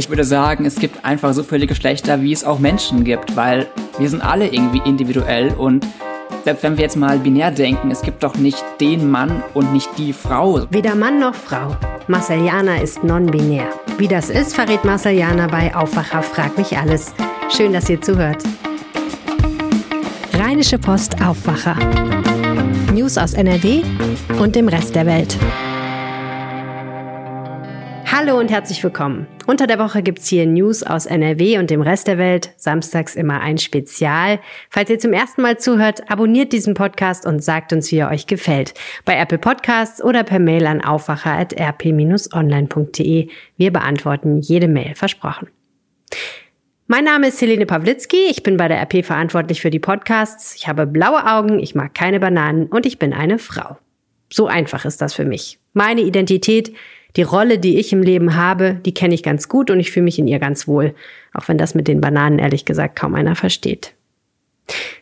Ich würde sagen, es gibt einfach so viele Geschlechter, wie es auch Menschen gibt, weil wir sind alle irgendwie individuell und selbst wenn wir jetzt mal binär denken, es gibt doch nicht den Mann und nicht die Frau. Weder Mann noch Frau. Marcel Jana ist non-binär. Wie das ist, verrät Marcel Jana bei Aufwacher Frag mich alles. Schön, dass ihr zuhört. Rheinische Post Aufwacher. News aus NRW und dem Rest der Welt. Hallo und herzlich willkommen. Unter der Woche gibt's hier News aus NRW und dem Rest der Welt. Samstags immer ein Spezial. Falls ihr zum ersten Mal zuhört, abonniert diesen Podcast und sagt uns, wie er euch gefällt. Bei Apple Podcasts oder per Mail an aufwacher.rp-online.de. Wir beantworten jede Mail, versprochen. Mein Name ist Helene Pawlitzki. Ich bin bei der RP verantwortlich für die Podcasts. Ich habe blaue Augen, ich mag keine Bananen und ich bin eine Frau. So einfach ist das für mich. Meine Identität die Rolle, die ich im Leben habe, die kenne ich ganz gut und ich fühle mich in ihr ganz wohl, auch wenn das mit den Bananen ehrlich gesagt kaum einer versteht.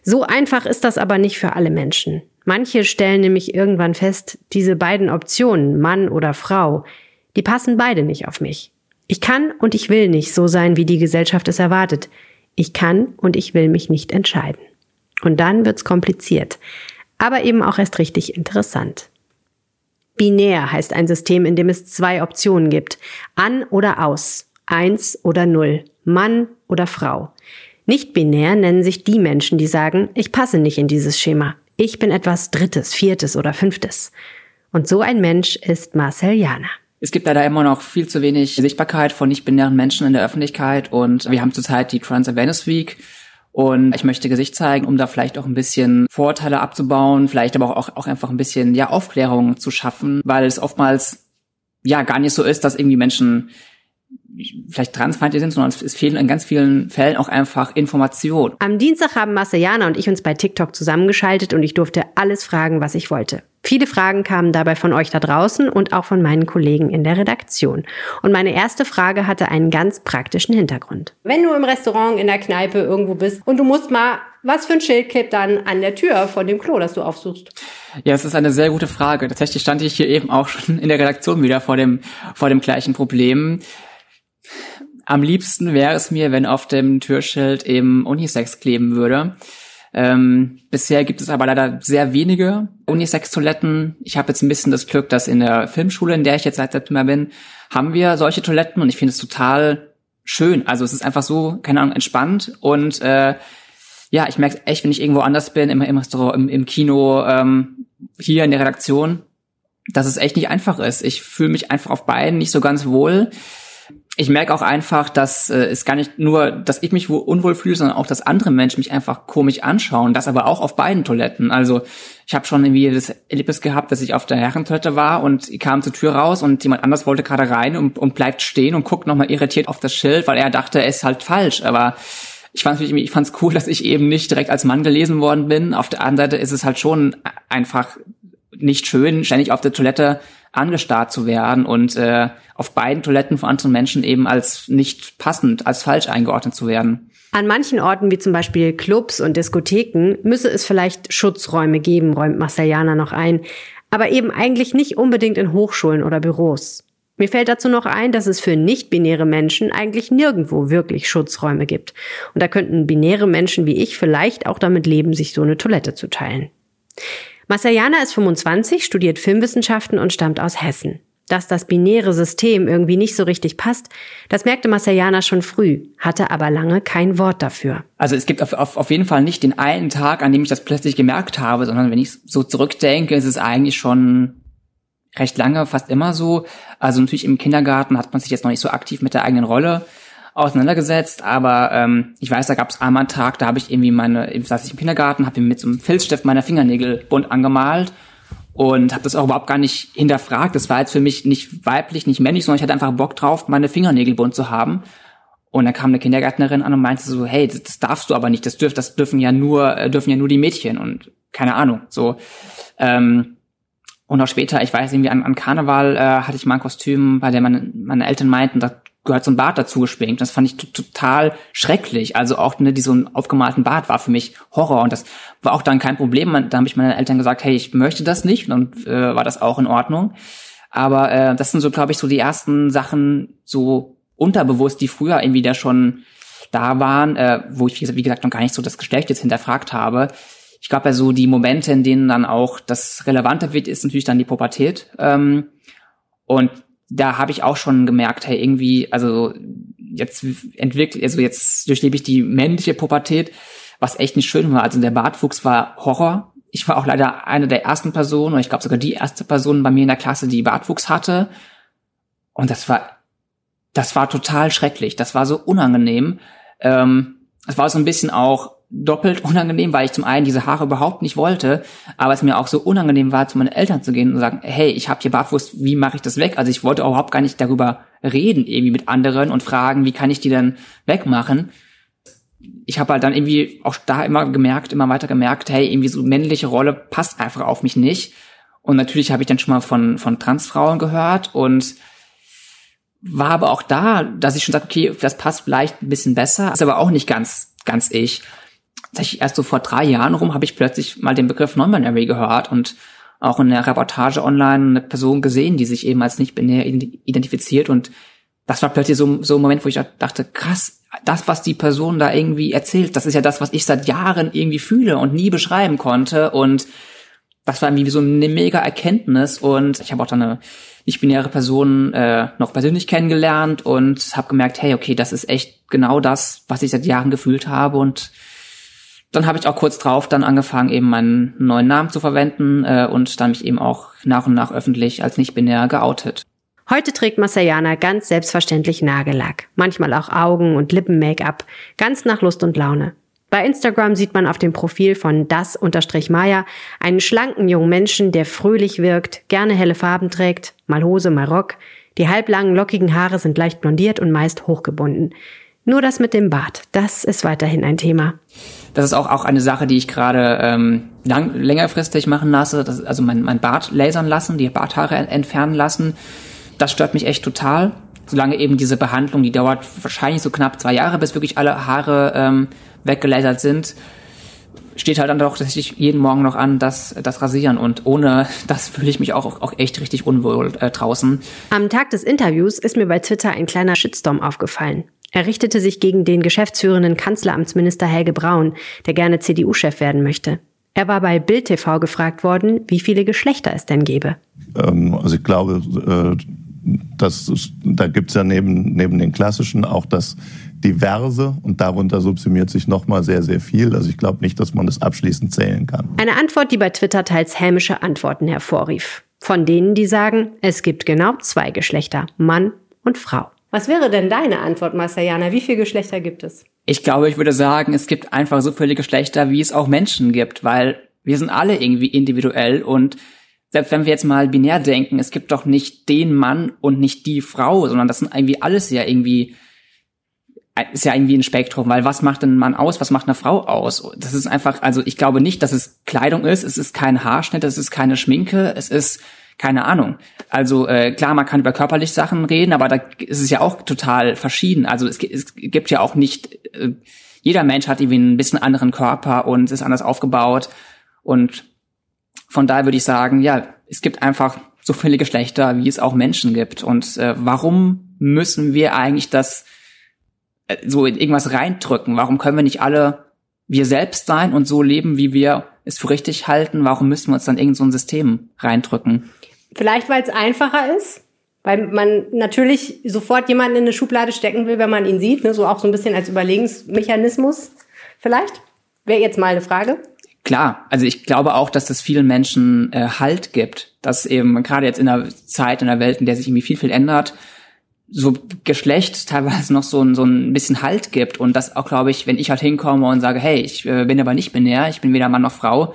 So einfach ist das aber nicht für alle Menschen. Manche stellen nämlich irgendwann fest, diese beiden Optionen, Mann oder Frau, die passen beide nicht auf mich. Ich kann und ich will nicht so sein, wie die Gesellschaft es erwartet. Ich kann und ich will mich nicht entscheiden. Und dann wird's kompliziert, aber eben auch erst richtig interessant. Binär heißt ein System, in dem es zwei Optionen gibt. An oder aus. Eins oder null. Mann oder Frau. Nicht binär nennen sich die Menschen, die sagen, ich passe nicht in dieses Schema. Ich bin etwas Drittes, Viertes oder Fünftes. Und so ein Mensch ist Marcel Jana. Es gibt leider immer noch viel zu wenig Sichtbarkeit von nicht-binären Menschen in der Öffentlichkeit und wir haben zurzeit die Trans Awareness Week und ich möchte Gesicht zeigen, um da vielleicht auch ein bisschen Vorurteile abzubauen, vielleicht aber auch, auch einfach ein bisschen, ja, Aufklärung zu schaffen, weil es oftmals, ja, gar nicht so ist, dass irgendwie Menschen vielleicht transfeindlich sind, sondern es fehlen in ganz vielen Fällen auch einfach Informationen. Am Dienstag haben Marciana und ich uns bei TikTok zusammengeschaltet und ich durfte alles fragen, was ich wollte. Viele Fragen kamen dabei von euch da draußen und auch von meinen Kollegen in der Redaktion. Und meine erste Frage hatte einen ganz praktischen Hintergrund. Wenn du im Restaurant, in der Kneipe irgendwo bist und du musst mal, was für ein Schild klebt dann an der Tür von dem Klo, das du aufsuchst? Ja, es ist eine sehr gute Frage. Tatsächlich stand ich hier eben auch schon in der Redaktion wieder vor dem, vor dem gleichen Problem. Am liebsten wäre es mir, wenn auf dem Türschild eben Unisex kleben würde. Ähm, bisher gibt es aber leider sehr wenige Unisex-Toiletten. Ich habe jetzt ein bisschen das Glück, dass in der Filmschule, in der ich jetzt seit September bin, haben wir solche Toiletten und ich finde es total schön. Also es ist einfach so, keine Ahnung, entspannt und äh, ja, ich merke echt, wenn ich irgendwo anders bin, immer im Restaurant, im, im Kino, ähm, hier in der Redaktion, dass es echt nicht einfach ist. Ich fühle mich einfach auf beiden nicht so ganz wohl ich merke auch einfach, dass äh, es gar nicht nur, dass ich mich unwohl fühle, sondern auch, dass andere Menschen mich einfach komisch anschauen. Das aber auch auf beiden Toiletten. Also ich habe schon irgendwie das Erlebnis gehabt, dass ich auf der Herrentoilette war und ich kam zur Tür raus und jemand anders wollte gerade rein und, und bleibt stehen und guckt nochmal irritiert auf das Schild, weil er dachte, er ist halt falsch. Aber ich fand es ich fand's cool, dass ich eben nicht direkt als Mann gelesen worden bin. Auf der anderen Seite ist es halt schon einfach nicht schön, ständig auf der Toilette angestarrt zu werden und äh, auf beiden Toiletten von anderen Menschen eben als nicht passend, als falsch eingeordnet zu werden. An manchen Orten, wie zum Beispiel Clubs und Diskotheken, müsse es vielleicht Schutzräume geben, räumt Marceliana noch ein, aber eben eigentlich nicht unbedingt in Hochschulen oder Büros. Mir fällt dazu noch ein, dass es für nicht-binäre Menschen eigentlich nirgendwo wirklich Schutzräume gibt. Und da könnten binäre Menschen wie ich vielleicht auch damit leben, sich so eine Toilette zu teilen. Masayana ist 25, studiert Filmwissenschaften und stammt aus Hessen. Dass das binäre System irgendwie nicht so richtig passt, das merkte Masayana schon früh, hatte aber lange kein Wort dafür. Also es gibt auf, auf, auf jeden Fall nicht den einen Tag, an dem ich das plötzlich gemerkt habe, sondern wenn ich so zurückdenke, ist es eigentlich schon recht lange, fast immer so. Also natürlich im Kindergarten hat man sich jetzt noch nicht so aktiv mit der eigenen Rolle auseinandergesetzt, aber ähm, ich weiß, da gab es einmal einen Tag, da habe ich irgendwie meine, saß ich im Kindergarten, habe mir mit so einem Filzstift meine Fingernägel bunt angemalt und habe das auch überhaupt gar nicht hinterfragt. Das war jetzt für mich nicht weiblich, nicht männlich, sondern ich hatte einfach Bock drauf, meine Fingernägel bunt zu haben. Und dann kam eine Kindergärtnerin an und meinte so, hey, das, das darfst du aber nicht, das dürfen, das dürfen ja nur, äh, dürfen ja nur die Mädchen und keine Ahnung, so. Ähm, und auch später, ich weiß irgendwie an, an Karneval äh, hatte ich mal ein Kostüm, bei dem meine, meine Eltern meinten, da gehört so ein Bart dazu geschminkt. Das fand ich total schrecklich. Also auch ne, die aufgemalten Bart war für mich Horror und das war auch dann kein Problem. Da habe ich meinen Eltern gesagt, hey, ich möchte das nicht und äh, war das auch in Ordnung. Aber äh, das sind so, glaube ich, so die ersten Sachen, so unterbewusst, die früher irgendwie da schon da waren, äh, wo ich, wie gesagt, noch gar nicht so das Geschlecht jetzt hinterfragt habe. Ich glaube ja so die Momente, in denen dann auch das relevanter wird, ist natürlich dann die Pubertät. Ähm, und da habe ich auch schon gemerkt, hey, irgendwie, also jetzt entwickelt, also jetzt durchlebe ich die männliche Pubertät, was echt nicht schön war. Also der Bartwuchs war Horror. Ich war auch leider eine der ersten Personen, oder ich glaube sogar die erste Person bei mir in der Klasse, die Bartwuchs hatte. Und das war, das war total schrecklich. Das war so unangenehm. Ähm, es war so ein bisschen auch doppelt unangenehm, weil ich zum einen diese Haare überhaupt nicht wollte, aber es mir auch so unangenehm war, zu meinen Eltern zu gehen und sagen, hey, ich habe hier Bartwurst, wie mache ich das weg? Also ich wollte überhaupt gar nicht darüber reden irgendwie mit anderen und fragen, wie kann ich die denn wegmachen? Ich habe halt dann irgendwie auch da immer gemerkt, immer weiter gemerkt, hey, irgendwie so männliche Rolle passt einfach auf mich nicht. Und natürlich habe ich dann schon mal von, von Transfrauen gehört und war aber auch da, dass ich schon sage, okay, das passt vielleicht ein bisschen besser, ist aber auch nicht ganz, ganz ich tatsächlich erst so vor drei Jahren rum habe ich plötzlich mal den Begriff Non-Binary gehört und auch in der Reportage online eine Person gesehen, die sich eben als nicht binär identifiziert. Und das war plötzlich so, so ein Moment, wo ich dachte, krass, das, was die Person da irgendwie erzählt, das ist ja das, was ich seit Jahren irgendwie fühle und nie beschreiben konnte. Und das war irgendwie so eine mega Erkenntnis. Und ich habe auch dann eine nicht-binäre Person äh, noch persönlich kennengelernt und habe gemerkt, hey, okay, das ist echt genau das, was ich seit Jahren gefühlt habe. Und dann habe ich auch kurz drauf dann angefangen, eben meinen neuen Namen zu verwenden äh, und dann mich eben auch nach und nach öffentlich als nicht-binär geoutet. Heute trägt Masayana ganz selbstverständlich Nagellack, manchmal auch Augen- und Lippen-Make-up, ganz nach Lust und Laune. Bei Instagram sieht man auf dem Profil von das-maya einen schlanken jungen Menschen, der fröhlich wirkt, gerne helle Farben trägt, mal Hose, mal Rock. Die halblangen, lockigen Haare sind leicht blondiert und meist hochgebunden. Nur das mit dem Bart, das ist weiterhin ein Thema. Das ist auch, auch eine Sache, die ich gerade ähm, lang, längerfristig machen lasse. Das, also mein, mein Bart lasern lassen, die Barthaare entfernen lassen. Das stört mich echt total. Solange eben diese Behandlung, die dauert wahrscheinlich so knapp zwei Jahre, bis wirklich alle Haare ähm, weggelasert sind, steht halt dann doch tatsächlich jeden Morgen noch an, das, das Rasieren. Und ohne das fühle ich mich auch, auch echt richtig unwohl äh, draußen. Am Tag des Interviews ist mir bei Twitter ein kleiner Shitstorm aufgefallen. Er richtete sich gegen den geschäftsführenden Kanzleramtsminister Helge Braun, der gerne CDU-Chef werden möchte. Er war bei Bild TV gefragt worden, wie viele Geschlechter es denn gäbe. Ähm, also ich glaube, äh, das da gibt's ja neben, neben den klassischen auch das diverse und darunter subsumiert sich nochmal sehr, sehr viel. Also ich glaube nicht, dass man das abschließend zählen kann. Eine Antwort, die bei Twitter teils hämische Antworten hervorrief. Von denen, die sagen, es gibt genau zwei Geschlechter, Mann und Frau. Was wäre denn deine Antwort, Masayana? Wie viele Geschlechter gibt es? Ich glaube, ich würde sagen, es gibt einfach so viele Geschlechter, wie es auch Menschen gibt, weil wir sind alle irgendwie individuell und selbst wenn wir jetzt mal binär denken, es gibt doch nicht den Mann und nicht die Frau, sondern das sind irgendwie alles ja irgendwie ist ja irgendwie ein Spektrum, weil was macht ein Mann aus, was macht eine Frau aus? Das ist einfach, also ich glaube nicht, dass es Kleidung ist, es ist kein Haarschnitt, es ist keine Schminke, es ist keine Ahnung. Also äh, klar, man kann über körperlich Sachen reden, aber da ist es ja auch total verschieden. Also es, es gibt ja auch nicht, äh, jeder Mensch hat irgendwie ein bisschen anderen Körper und ist anders aufgebaut. Und von daher würde ich sagen, ja, es gibt einfach so viele Geschlechter, wie es auch Menschen gibt. Und äh, warum müssen wir eigentlich das äh, so in irgendwas reindrücken? Warum können wir nicht alle wir selbst sein und so leben, wie wir es für richtig halten? Warum müssen wir uns dann irgend so ein System reindrücken? Vielleicht, weil es einfacher ist, weil man natürlich sofort jemanden in eine Schublade stecken will, wenn man ihn sieht, ne? so auch so ein bisschen als Überlegensmechanismus. Vielleicht wäre jetzt mal eine Frage. Klar, also ich glaube auch, dass das vielen Menschen äh, Halt gibt, dass eben gerade jetzt in einer Zeit, in einer Welt, in der sich irgendwie viel, viel ändert, so Geschlecht teilweise noch so ein, so ein bisschen Halt gibt und das auch, glaube ich, wenn ich halt hinkomme und sage, hey, ich äh, bin aber nicht binär, ich bin weder Mann noch Frau,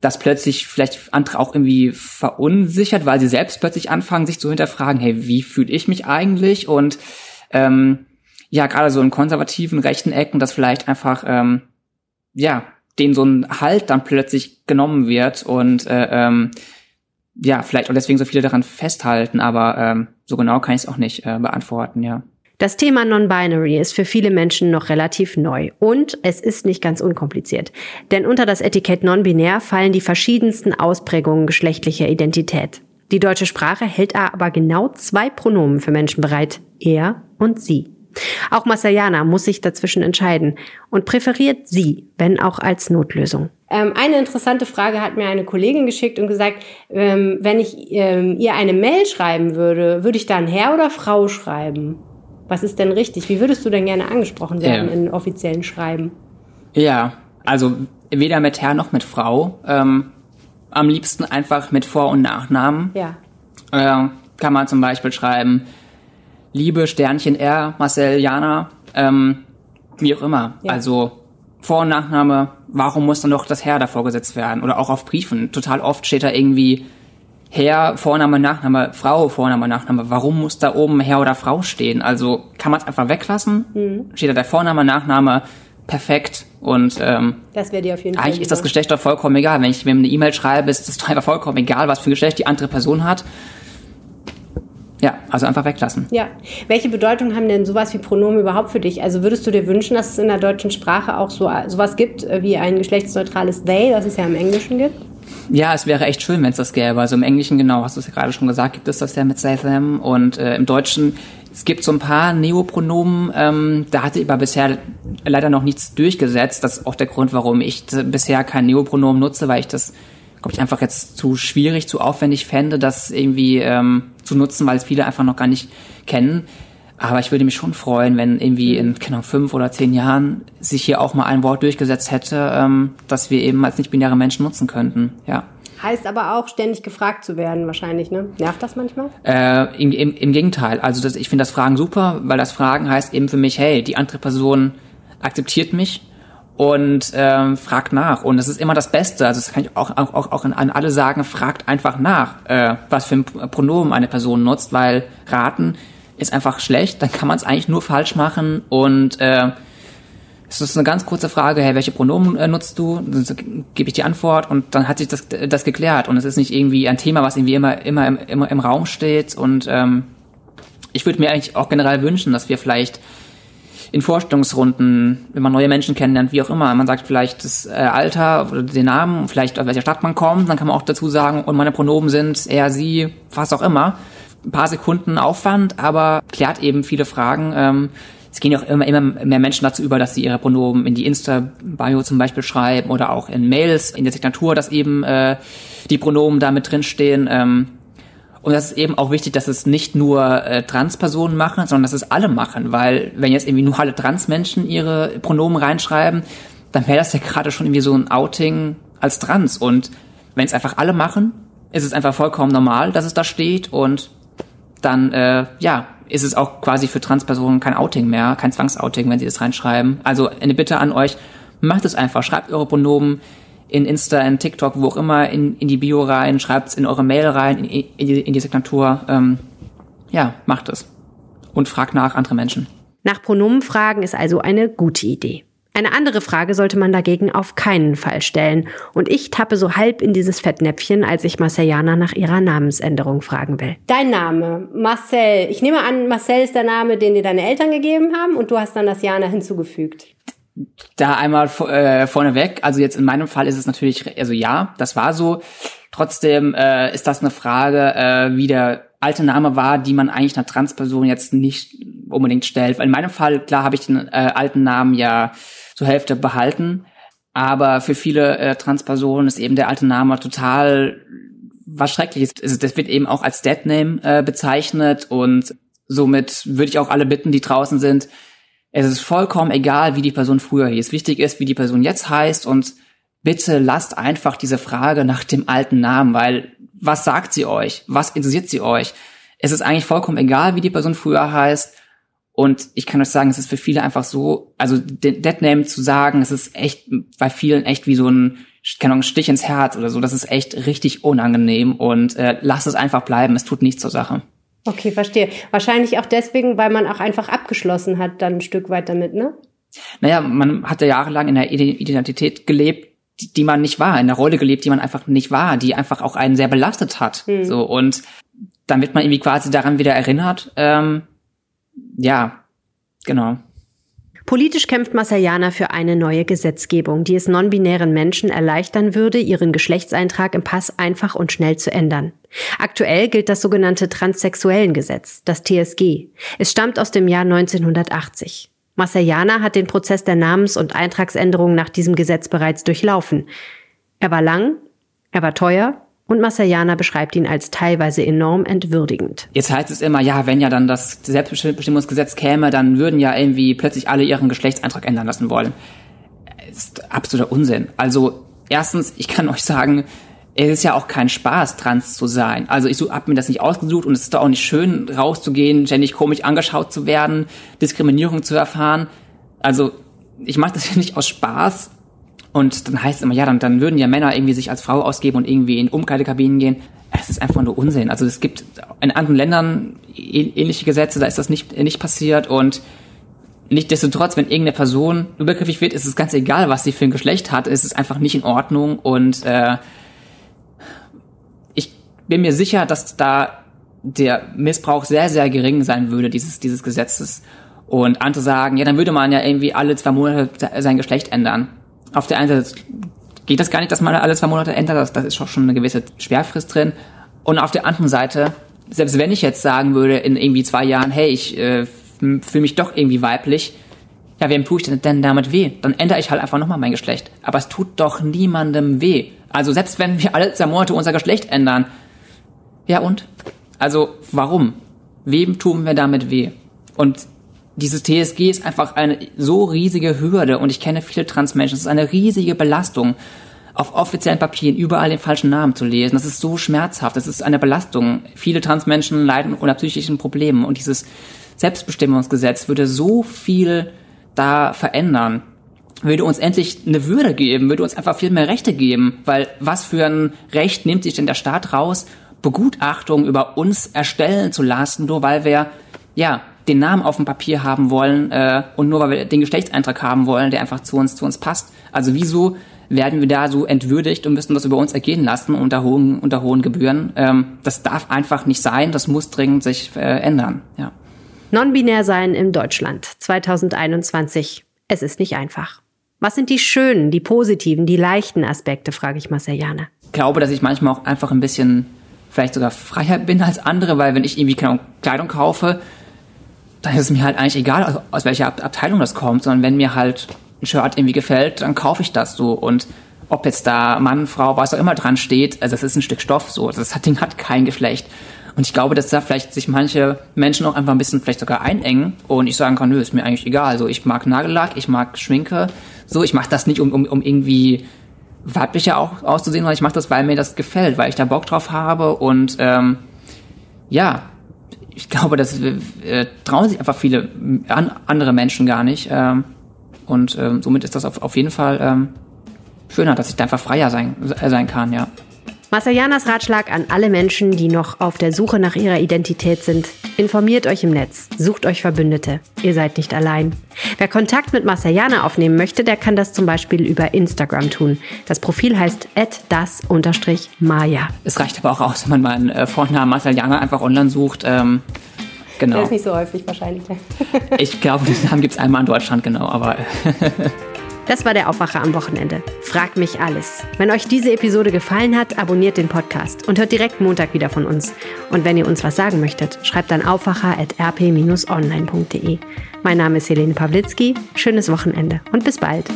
dass plötzlich vielleicht andere auch irgendwie verunsichert, weil sie selbst plötzlich anfangen, sich zu hinterfragen, hey, wie fühle ich mich eigentlich? Und ähm, ja, gerade so in konservativen rechten Ecken, dass vielleicht einfach ähm, ja, denen so ein Halt dann plötzlich genommen wird und äh, ähm, ja, vielleicht auch deswegen so viele daran festhalten, aber ähm, so genau kann ich es auch nicht äh, beantworten, ja. Das Thema Non-Binary ist für viele Menschen noch relativ neu und es ist nicht ganz unkompliziert. Denn unter das Etikett Non-Binär fallen die verschiedensten Ausprägungen geschlechtlicher Identität. Die deutsche Sprache hält aber genau zwei Pronomen für Menschen bereit, er und sie. Auch Masayana muss sich dazwischen entscheiden und präferiert sie, wenn auch als Notlösung. Ähm, eine interessante Frage hat mir eine Kollegin geschickt und gesagt, ähm, wenn ich ähm, ihr eine Mail schreiben würde, würde ich dann Herr oder Frau schreiben? Was ist denn richtig? Wie würdest du denn gerne angesprochen werden ja. in offiziellen Schreiben? Ja, also weder mit Herr noch mit Frau. Ähm, am liebsten einfach mit Vor- und Nachnamen. Ja. Äh, kann man zum Beispiel schreiben, Liebe Sternchen R, Marcel Jana, ähm, wie auch immer. Ja. Also Vor- und Nachname, warum muss dann doch das Herr davor gesetzt werden? Oder auch auf Briefen. Total oft steht da irgendwie Herr, Vorname, Nachname, Frau, Vorname, Nachname. Warum muss da oben Herr oder Frau stehen? Also kann man es einfach weglassen? Mhm. Steht da der Vorname, Nachname, perfekt. Und ähm, das wäre dir auf jeden Fall. Eigentlich ist das Geschlecht doch vollkommen egal. Wenn ich mir eine E-Mail schreibe, ist es doch einfach vollkommen egal, was für ein Geschlecht die andere Person hat. Ja, also einfach weglassen. Ja. Welche Bedeutung haben denn sowas wie Pronomen überhaupt für dich? Also würdest du dir wünschen, dass es in der deutschen Sprache auch so sowas gibt äh, wie ein geschlechtsneutrales they, das es ja im Englischen gibt? Ja, es wäre echt schön, wenn es das gäbe. Also im Englischen, genau, hast du es ja gerade schon gesagt, gibt es das ja mit they, them. Und äh, im Deutschen, es gibt so ein paar Neopronomen, ähm, da hatte ich aber bisher leider noch nichts durchgesetzt. Das ist auch der Grund, warum ich bisher kein Neopronomen nutze, weil ich das glaube ich, einfach jetzt zu schwierig, zu aufwendig fände, das irgendwie ähm, zu nutzen, weil es viele einfach noch gar nicht kennen. Aber ich würde mich schon freuen, wenn irgendwie in genau fünf oder zehn Jahren sich hier auch mal ein Wort durchgesetzt hätte, ähm, dass wir eben als nicht-binäre Menschen nutzen könnten. Ja. Heißt aber auch, ständig gefragt zu werden, wahrscheinlich, ne? Nervt das manchmal? Äh, im, im, Im Gegenteil. Also das, ich finde das Fragen super, weil das Fragen heißt eben für mich, hey, die andere Person akzeptiert mich und ähm, fragt nach. Und es ist immer das Beste. Also das kann ich auch, auch, auch an alle sagen, fragt einfach nach, äh, was für ein Pronomen eine Person nutzt, weil raten ist einfach schlecht, dann kann man es eigentlich nur falsch machen und äh, es ist eine ganz kurze Frage, hey, welche Pronomen äh, nutzt du? Dann gebe ich die Antwort und dann hat sich das, das geklärt und es ist nicht irgendwie ein Thema, was irgendwie immer, immer, im, immer im Raum steht und ähm, ich würde mir eigentlich auch generell wünschen, dass wir vielleicht in Vorstellungsrunden, wenn man neue Menschen kennenlernt, wie auch immer. Man sagt vielleicht das äh, Alter oder den Namen, vielleicht aus welcher Stadt man kommt, dann kann man auch dazu sagen, und meine Pronomen sind er, sie, was auch immer. Ein paar Sekunden Aufwand, aber klärt eben viele Fragen. Ähm, es gehen ja auch immer, immer mehr Menschen dazu über, dass sie ihre Pronomen in die Insta-Bio zum Beispiel schreiben oder auch in Mails, in der Signatur, dass eben äh, die Pronomen da mit drinstehen. Und das ist eben auch wichtig, dass es nicht nur äh, Transpersonen machen, sondern dass es alle machen, weil wenn jetzt irgendwie nur alle Transmenschen ihre Pronomen reinschreiben, dann wäre das ja gerade schon irgendwie so ein Outing als Trans. Und wenn es einfach alle machen, ist es einfach vollkommen normal, dass es da steht und dann, äh, ja, ist es auch quasi für Transpersonen kein Outing mehr, kein Zwangsouting, wenn sie das reinschreiben. Also eine Bitte an euch, macht es einfach, schreibt eure Pronomen, in Insta, in TikTok, wo auch immer, in, in die Bio rein, schreibt's in eure Mail rein, in, in, die, in die Signatur. Ähm, ja, macht es. Und fragt nach andere Menschen. Nach Pronomen fragen ist also eine gute Idee. Eine andere Frage sollte man dagegen auf keinen Fall stellen. Und ich tappe so halb in dieses Fettnäpfchen, als ich Marceliana nach ihrer Namensänderung fragen will. Dein Name, Marcel. Ich nehme an, Marcel ist der Name, den dir deine Eltern gegeben haben und du hast dann das Jana hinzugefügt da einmal äh, vorneweg, also jetzt in meinem Fall ist es natürlich, also ja, das war so. Trotzdem äh, ist das eine Frage, äh, wie der alte Name war, die man eigentlich einer Transperson jetzt nicht unbedingt stellt. In meinem Fall, klar, habe ich den äh, alten Namen ja zur Hälfte behalten, aber für viele äh, Transpersonen ist eben der alte Name total was Schreckliches. Also das wird eben auch als Dead Name äh, bezeichnet und somit würde ich auch alle bitten, die draußen sind, es ist vollkommen egal, wie die Person früher hieß. Wichtig ist, wie die Person jetzt heißt und bitte lasst einfach diese Frage nach dem alten Namen, weil was sagt sie euch? Was interessiert sie euch? Es ist eigentlich vollkommen egal, wie die Person früher heißt. Und ich kann euch sagen, es ist für viele einfach so, also den Dead Name zu sagen, es ist echt bei vielen echt wie so ein, keine Ahnung, Stich ins Herz oder so. Das ist echt richtig unangenehm und äh, lasst es einfach bleiben. Es tut nichts zur Sache. Okay, verstehe. Wahrscheinlich auch deswegen, weil man auch einfach abgeschlossen hat, dann ein Stück weit damit, ne? Naja, man hat ja jahrelang in der Identität gelebt, die, die man nicht war, in der Rolle gelebt, die man einfach nicht war, die einfach auch einen sehr belastet hat. Hm. So und dann wird man irgendwie quasi daran wieder erinnert. Ähm, ja, genau. Politisch kämpft Masayana für eine neue Gesetzgebung, die es non-binären Menschen erleichtern würde, ihren Geschlechtseintrag im Pass einfach und schnell zu ändern. Aktuell gilt das sogenannte Transsexuellengesetz, das TSG. Es stammt aus dem Jahr 1980. Massayana hat den Prozess der Namens- und Eintragsänderung nach diesem Gesetz bereits durchlaufen. Er war lang, er war teuer und Massayana beschreibt ihn als teilweise enorm entwürdigend. Jetzt heißt es immer, ja, wenn ja dann das Selbstbestimmungsgesetz käme, dann würden ja irgendwie plötzlich alle ihren Geschlechtseintrag ändern lassen wollen. Ist absoluter Unsinn. Also erstens, ich kann euch sagen, es ist ja auch kein Spaß, trans zu sein. Also ich hab mir das nicht ausgesucht und es ist doch auch nicht schön, rauszugehen, ständig komisch angeschaut zu werden, Diskriminierung zu erfahren. Also ich mache das ja nicht aus Spaß. Und dann heißt es immer, ja, dann, dann würden ja Männer irgendwie sich als Frau ausgeben und irgendwie in Umkleidekabinen gehen. Es ist einfach nur Unsinn. Also es gibt in anderen Ländern ähnliche Gesetze, da ist das nicht, nicht passiert und Nichtsdestotrotz, wenn irgendeine Person übergriffig wird, ist es ganz egal, was sie für ein Geschlecht hat. Es ist einfach nicht in Ordnung und äh, bin mir sicher, dass da der Missbrauch sehr, sehr gering sein würde, dieses, dieses Gesetzes. Und andere sagen, ja, dann würde man ja irgendwie alle zwei Monate sein Geschlecht ändern. Auf der einen Seite geht das gar nicht, dass man alle zwei Monate ändert, das, das ist schon eine gewisse Sperrfrist drin. Und auf der anderen Seite, selbst wenn ich jetzt sagen würde, in irgendwie zwei Jahren, hey, ich äh, fühle mich doch irgendwie weiblich, ja, wem tue ich denn, denn damit weh? Dann ändere ich halt einfach nochmal mein Geschlecht. Aber es tut doch niemandem weh. Also selbst wenn wir alle zwei Monate unser Geschlecht ändern, ja und? Also warum? Wem tun wir damit weh? Und dieses TSG ist einfach eine so riesige Hürde und ich kenne viele Transmenschen. Es ist eine riesige Belastung, auf offiziellen Papieren überall den falschen Namen zu lesen. Das ist so schmerzhaft. Das ist eine Belastung. Viele Transmenschen leiden unter psychischen Problemen und dieses Selbstbestimmungsgesetz würde so viel da verändern würde uns endlich eine Würde geben, würde uns einfach viel mehr Rechte geben, weil was für ein Recht nimmt sich denn der Staat raus, Begutachtung über uns erstellen zu lassen, nur weil wir ja den Namen auf dem Papier haben wollen äh, und nur weil wir den Geschlechtseintrag haben wollen, der einfach zu uns zu uns passt. Also wieso werden wir da so entwürdigt und müssen das über uns ergehen lassen unter hohen unter hohen Gebühren? Ähm, das darf einfach nicht sein. Das muss dringend sich äh, ändern. Ja. Non-binär sein in Deutschland 2021. Es ist nicht einfach. Was sind die schönen, die positiven, die leichten Aspekte, frage ich Marcel Jane. Ich glaube, dass ich manchmal auch einfach ein bisschen vielleicht sogar freier bin als andere, weil wenn ich irgendwie Kleidung kaufe, dann ist es mir halt eigentlich egal, aus, aus welcher Abteilung das kommt, sondern wenn mir halt ein Shirt irgendwie gefällt, dann kaufe ich das so und ob jetzt da Mann, Frau, was auch immer dran steht, also das ist ein Stück Stoff so, das Ding hat kein Geschlecht. Und ich glaube, dass da vielleicht sich manche Menschen auch einfach ein bisschen vielleicht sogar einengen und ich sagen kann, nö, ist mir eigentlich egal. So, ich mag Nagellack, ich mag Schminke, so, ich mache das nicht, um, um, um irgendwie weiblicher auch auszusehen, sondern ich mache das, weil mir das gefällt, weil ich da Bock drauf habe und ähm, ja, ich glaube, das äh, trauen sich einfach viele an, andere Menschen gar nicht ähm, und ähm, somit ist das auf, auf jeden Fall ähm, schöner, dass ich da einfach freier sein, äh, sein kann, ja. Masayanas Ratschlag an alle Menschen, die noch auf der Suche nach ihrer Identität sind. Informiert euch im Netz, sucht euch Verbündete. Ihr seid nicht allein. Wer Kontakt mit Masayana aufnehmen möchte, der kann das zum Beispiel über Instagram tun. Das Profil heißt das-maya. Es reicht aber auch aus, wenn man meinen äh, Vornamen Masayana einfach online sucht. Ähm, genau. Der ist nicht so häufig wahrscheinlich. ich glaube, den Namen gibt es einmal in Deutschland, genau, aber... Das war der Aufwacher am Wochenende. Frag mich alles. Wenn euch diese Episode gefallen hat, abonniert den Podcast und hört direkt Montag wieder von uns. Und wenn ihr uns was sagen möchtet, schreibt an aufwacher.rp-online.de. Mein Name ist Helene Pawlitzki. Schönes Wochenende und bis bald.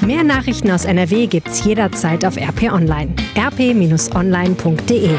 Mehr Nachrichten aus NRW gibt's jederzeit auf RP Online. rp-online.de